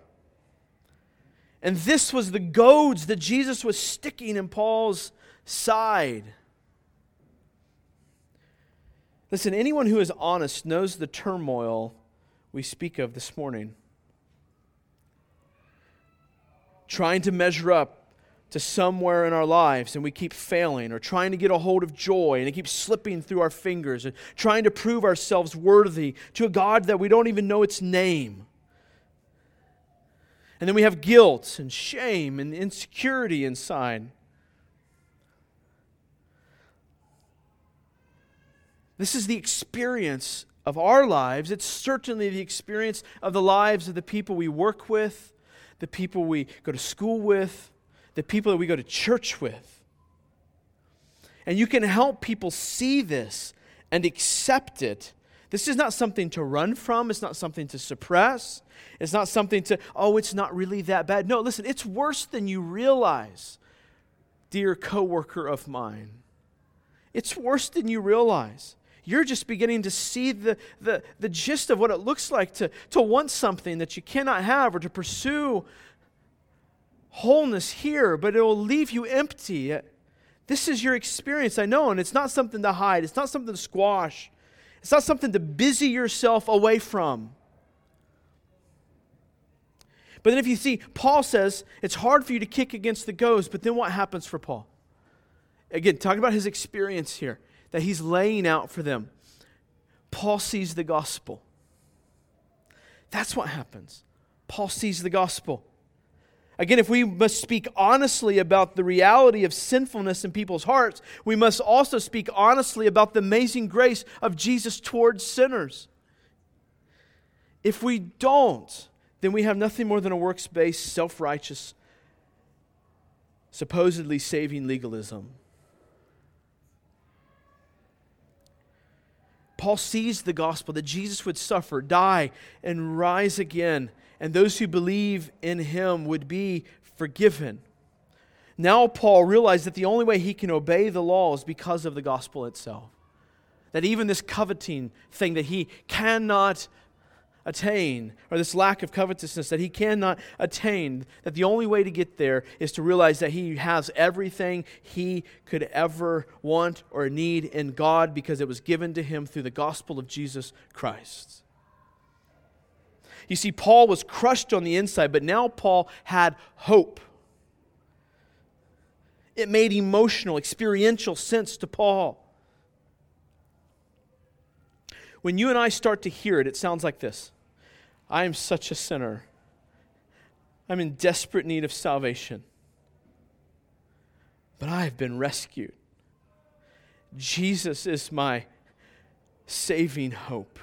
And this was the goads that Jesus was sticking in Paul's side. Listen, anyone who is honest knows the turmoil we speak of this morning. Trying to measure up to somewhere in our lives and we keep failing, or trying to get a hold of joy and it keeps slipping through our fingers, and trying to prove ourselves worthy to a God that we don't even know its name. And then we have guilt and shame and insecurity inside. This is the experience of our lives. It's certainly the experience of the lives of the people we work with, the people we go to school with, the people that we go to church with. And you can help people see this and accept it. This is not something to run from, it's not something to suppress, it's not something to, oh, it's not really that bad. No, listen, it's worse than you realize, dear coworker of mine. It's worse than you realize. You're just beginning to see the, the, the gist of what it looks like to, to want something that you cannot have or to pursue wholeness here, but it will leave you empty. This is your experience, I know, and it's not something to hide, it's not something to squash, it's not something to busy yourself away from. But then, if you see, Paul says it's hard for you to kick against the goads, but then what happens for Paul? Again, talking about his experience here that he's laying out for them. Paul sees the gospel. That's what happens. Paul sees the gospel. Again, if we must speak honestly about the reality of sinfulness in people's hearts, we must also speak honestly about the amazing grace of Jesus towards sinners. If we don't, then we have nothing more than a works based, self righteous, supposedly saving legalism. Paul sees the gospel that Jesus would suffer, die, and rise again, and those who believe in him would be forgiven. Now, Paul realized that the only way he can obey the law is because of the gospel itself. That even this coveting thing that he cannot attain, or this lack of covetousness that he cannot attain, that the only way to get there is to realize that he has everything he could ever want or need in God because it was given to him through the gospel of Jesus Christ. You see, Paul was crushed on the inside, but now Paul had hope. It made emotional, experiential sense to Paul. When you and I start to hear it, it sounds like this I am such a sinner. I'm in desperate need of salvation. But I have been rescued. Jesus is my saving hope.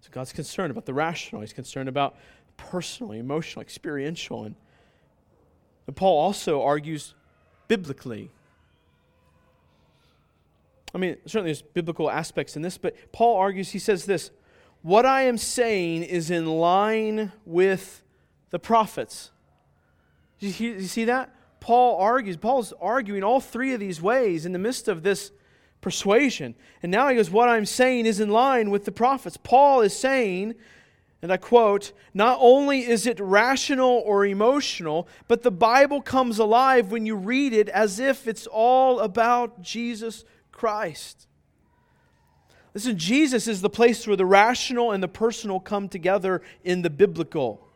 So God's concerned about the rational, He's concerned about personal, emotional, experiential. And, and Paul also argues biblically I mean, certainly there's biblical aspects in this, but Paul argues, he says this What I am saying is in line with the prophets. You, you see that? Paul argues, Paul's arguing all three of these ways in the midst of this persuasion. And now he goes, What I'm saying is in line with the prophets. Paul is saying, and I quote, not only is it rational or emotional, but the Bible comes alive when you read it as if it's all about Jesus Christ. Listen, Jesus is the place where the rational and the personal come together in the biblical.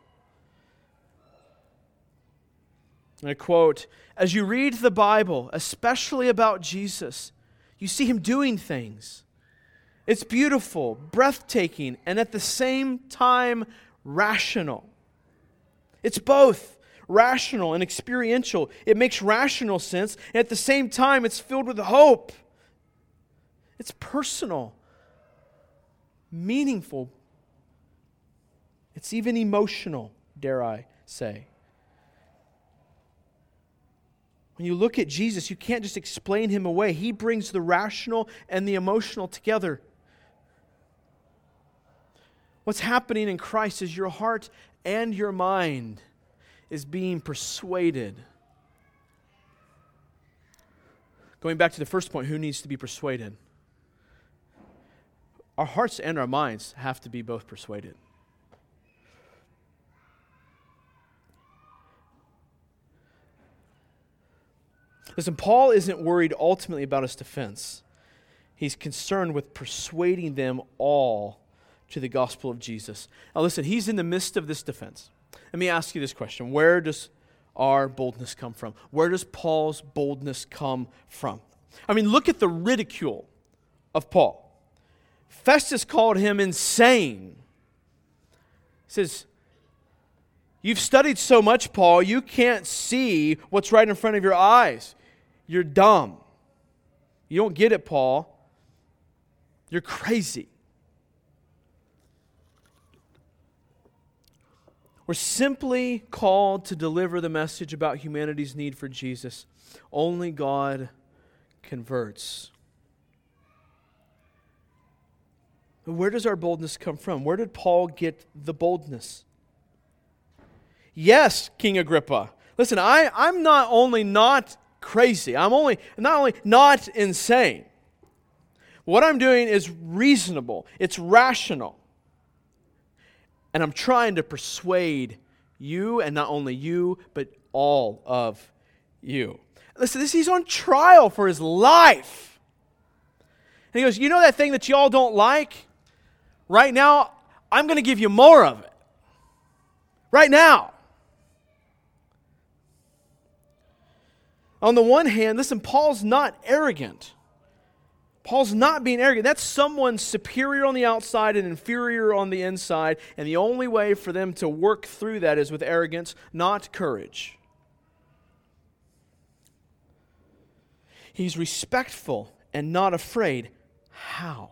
And I quote As you read the Bible, especially about Jesus, you see him doing things. It's beautiful, breathtaking, and at the same time, rational. It's both rational and experiential. It makes rational sense, and at the same time, it's filled with hope. It's personal, meaningful. It's even emotional, dare I say. When you look at Jesus, you can't just explain him away. He brings the rational and the emotional together. What's happening in Christ is your heart and your mind is being persuaded. Going back to the first point, who needs to be persuaded? Our hearts and our minds have to be both persuaded. Listen, Paul isn't worried ultimately about his defense. He's concerned with persuading them all to the gospel of Jesus. Now, listen, he's in the midst of this defense. Let me ask you this question Where does our boldness come from? Where does Paul's boldness come from? I mean, look at the ridicule of Paul. Festus called him insane. He says, You've studied so much, Paul, you can't see what's right in front of your eyes. You're dumb. You don't get it, Paul. You're crazy. We're simply called to deliver the message about humanity's need for Jesus. Only God converts. Where does our boldness come from? Where did Paul get the boldness? Yes, King Agrippa. Listen, I, I'm not only not crazy, I'm only not only not insane. What I'm doing is reasonable, it's rational. And I'm trying to persuade you, and not only you, but all of you. Listen, this, he's on trial for his life. And he goes, You know that thing that y'all don't like? Right now, I'm going to give you more of it. Right now. On the one hand, listen, Paul's not arrogant. Paul's not being arrogant. That's someone superior on the outside and inferior on the inside. And the only way for them to work through that is with arrogance, not courage. He's respectful and not afraid. How?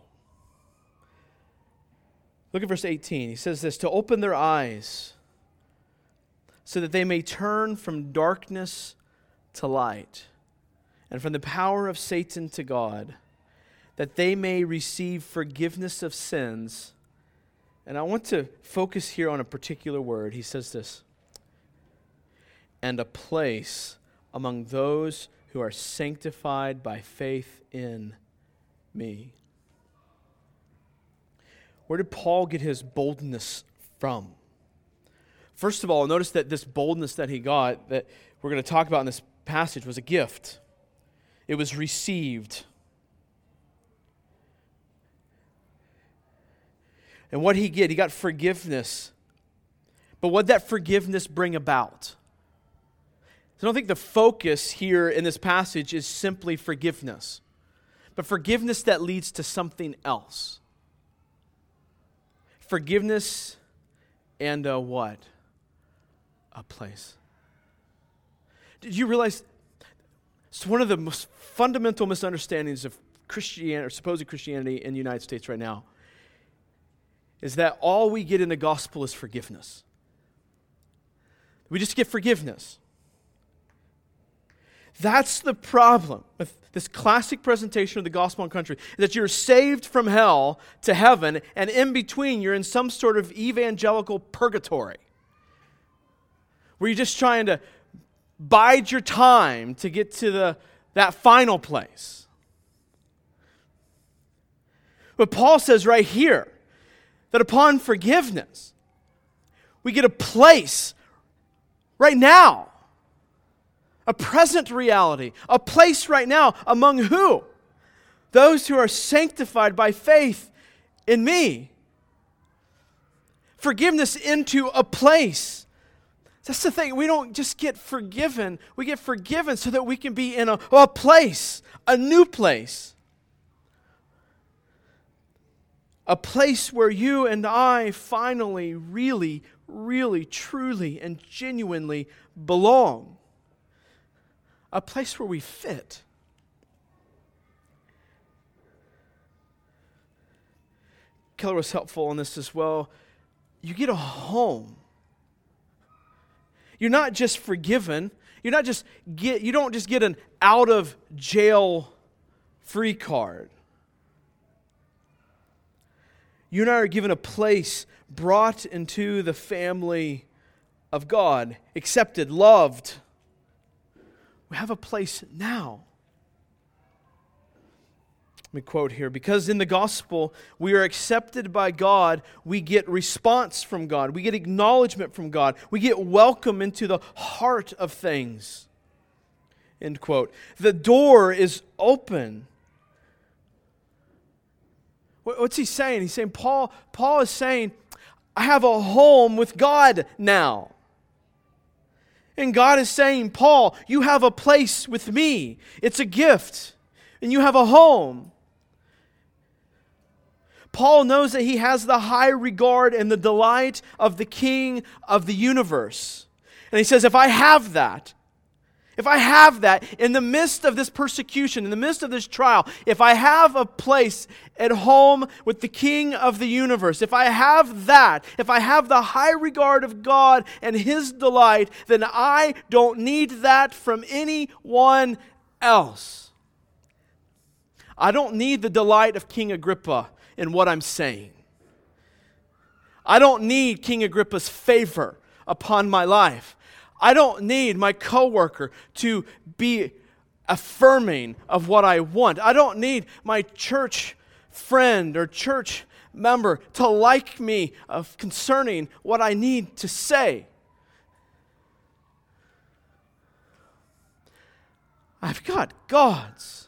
Look at verse 18. He says this to open their eyes so that they may turn from darkness to light and from the power of Satan to God, that they may receive forgiveness of sins. And I want to focus here on a particular word. He says this and a place among those who are sanctified by faith in me. Where did Paul get his boldness from? First of all, notice that this boldness that he got, that we're going to talk about in this passage, was a gift. It was received. And what he get, he got forgiveness. But what that forgiveness bring about? So I don't think the focus here in this passage is simply forgiveness, but forgiveness that leads to something else forgiveness and a what? A place. Did you realize it's one of the most fundamental misunderstandings of Christianity or supposed Christianity in the United States right now is that all we get in the gospel is forgiveness. We just get forgiveness. That's the problem with this classic presentation of the gospel and country that you're saved from hell to heaven, and in between, you're in some sort of evangelical purgatory where you're just trying to bide your time to get to the, that final place. But Paul says right here that upon forgiveness, we get a place right now a present reality, a place right now among who? Those who are sanctified by faith in me. Forgiveness into a place. That's the thing. We don't just get forgiven, we get forgiven so that we can be in a, a place, a new place. A place where you and I finally, really, really, truly, and genuinely belong a place where we fit. Keller was helpful in this as well. You get a home. You're not just forgiven. You're not just get you don't just get an out of jail free card. You and I are given a place brought into the family of God, accepted, loved, we have a place now. Let me quote here because in the gospel, we are accepted by God. We get response from God. We get acknowledgement from God. We get welcome into the heart of things. End quote. The door is open. What's he saying? He's saying, Paul, Paul is saying, I have a home with God now. And God is saying, Paul, you have a place with me. It's a gift. And you have a home. Paul knows that he has the high regard and the delight of the King of the universe. And he says, If I have that, if I have that in the midst of this persecution, in the midst of this trial, if I have a place at home with the King of the universe, if I have that, if I have the high regard of God and His delight, then I don't need that from anyone else. I don't need the delight of King Agrippa in what I'm saying. I don't need King Agrippa's favor upon my life. I don't need my coworker to be affirming of what I want. I don't need my church friend or church member to like me of concerning what I need to say. I've got God's.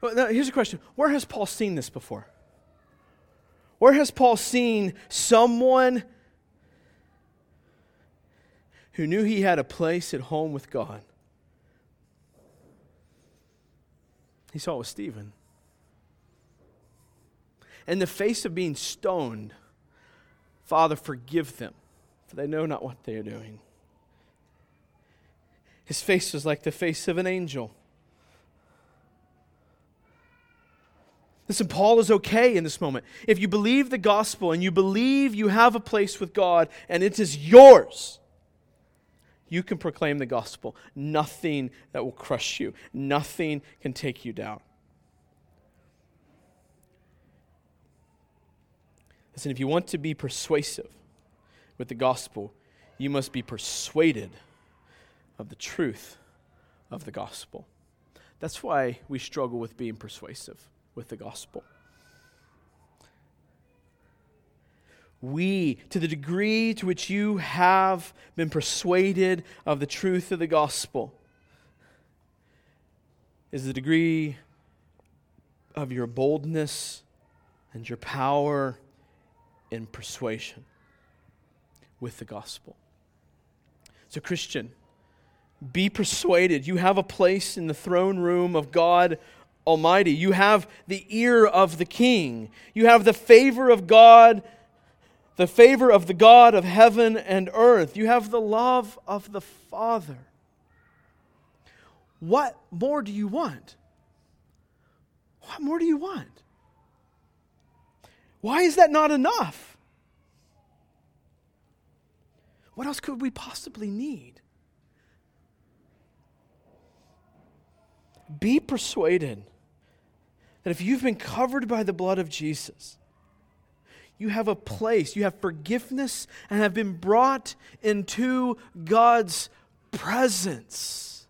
Well, now, here's a question Where has Paul seen this before? Where has Paul seen someone who knew he had a place at home with God. He saw it with Stephen. In the face of being stoned, Father, forgive them, for they know not what they are doing. His face was like the face of an angel. Listen, Paul is okay in this moment. If you believe the gospel and you believe you have a place with God and it is yours, you can proclaim the gospel. Nothing that will crush you, nothing can take you down. Listen, if you want to be persuasive with the gospel, you must be persuaded of the truth of the gospel. That's why we struggle with being persuasive with the gospel. We, to the degree to which you have been persuaded of the truth of the gospel, is the degree of your boldness and your power in persuasion with the gospel. So, Christian, be persuaded. You have a place in the throne room of God Almighty. You have the ear of the King. You have the favor of God the favor of the God of heaven and earth. You have the love of the Father. What more do you want? What more do you want? Why is that not enough? What else could we possibly need? Be persuaded that if you've been covered by the blood of Jesus, you have a place, you have forgiveness, and have been brought into God's presence.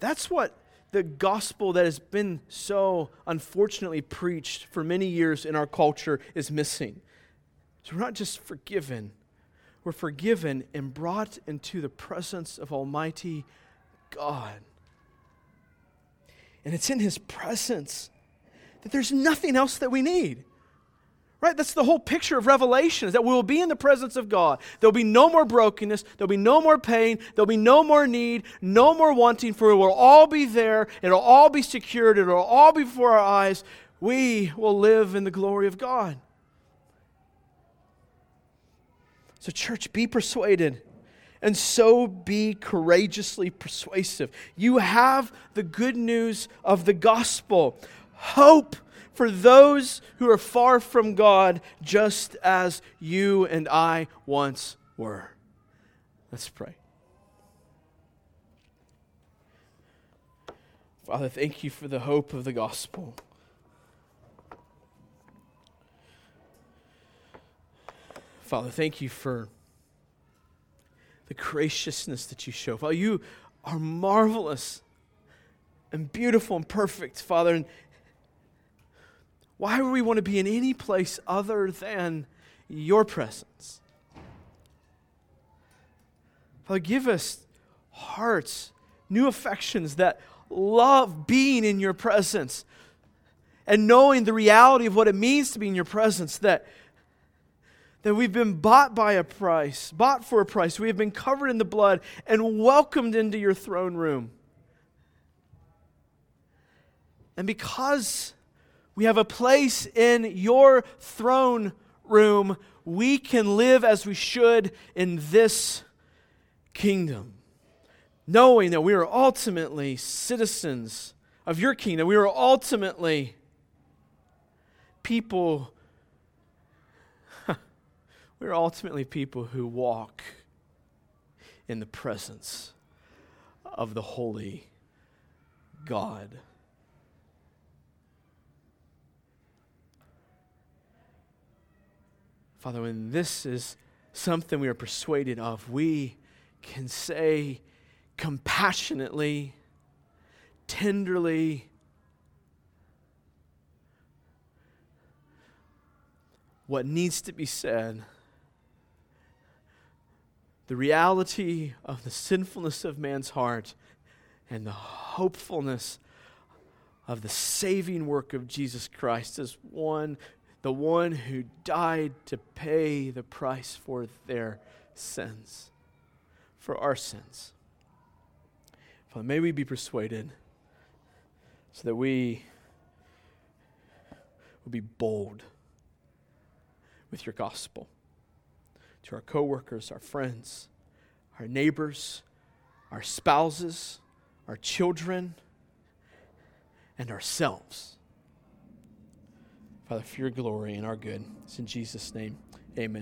That's what the gospel that has been so unfortunately preached for many years in our culture is missing. So we're not just forgiven, we're forgiven and brought into the presence of Almighty God. And it's in His presence that there's nothing else that we need. Right? That's the whole picture of Revelation is that we will be in the presence of God. There'll be no more brokenness. There'll be no more pain. There'll be no more need, no more wanting, for it will all be there. It'll all be secured. It'll all be before our eyes. We will live in the glory of God. So, church, be persuaded and so be courageously persuasive. You have the good news of the gospel hope for those who are far from God, just as you and I once were. Let's pray. Father, thank you for the hope of the gospel. Father, thank you for the graciousness that you show. Father, you are marvelous and beautiful and perfect, Father. And, why would we want to be in any place other than your presence? Father, give us hearts, new affections that love being in your presence and knowing the reality of what it means to be in your presence, that, that we've been bought by a price, bought for a price. We have been covered in the blood and welcomed into your throne room. And because we have a place in your throne room, we can live as we should in this kingdom, knowing that we are ultimately citizens of your kingdom. We are ultimately people. We're ultimately people who walk in the presence of the holy God. Father, when this is something we are persuaded of, we can say compassionately, tenderly, what needs to be said. The reality of the sinfulness of man's heart and the hopefulness of the saving work of Jesus Christ as one the one who died to pay the price for their sins, for our sins. Father, may we be persuaded so that we will be bold with your gospel to our coworkers, our friends, our neighbors, our spouses, our children, and ourselves. Father, for your glory and our good. It's in Jesus' name. Amen.